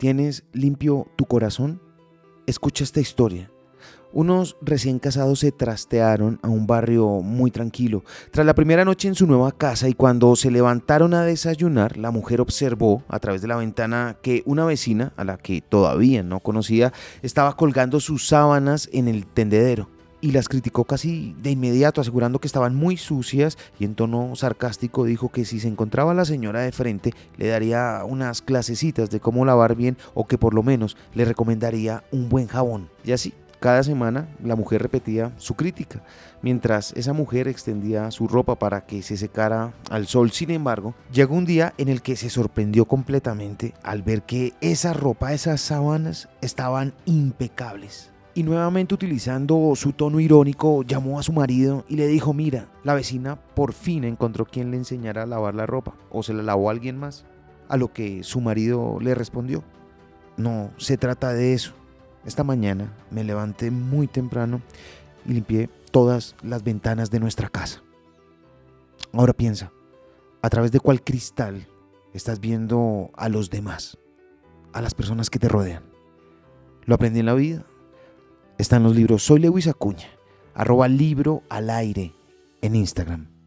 ¿Tienes limpio tu corazón? Escucha esta historia. Unos recién casados se trastearon a un barrio muy tranquilo. Tras la primera noche en su nueva casa y cuando se levantaron a desayunar, la mujer observó a través de la ventana que una vecina, a la que todavía no conocía, estaba colgando sus sábanas en el tendedero y las criticó casi de inmediato, asegurando que estaban muy sucias y en tono sarcástico dijo que si se encontraba la señora de frente le daría unas clasecitas de cómo lavar bien o que por lo menos le recomendaría un buen jabón. Y así, cada semana la mujer repetía su crítica, mientras esa mujer extendía su ropa para que se secara al sol. Sin embargo, llegó un día en el que se sorprendió completamente al ver que esa ropa, esas sábanas estaban impecables. Y nuevamente utilizando su tono irónico, llamó a su marido y le dijo, mira, la vecina por fin encontró quien le enseñara a lavar la ropa, o se la lavó a alguien más. A lo que su marido le respondió, no se trata de eso. Esta mañana me levanté muy temprano y limpié todas las ventanas de nuestra casa. Ahora piensa, ¿a través de cuál cristal estás viendo a los demás, a las personas que te rodean? Lo aprendí en la vida. Está en los libros Soy Lewis Acuña, arroba libro al aire en Instagram.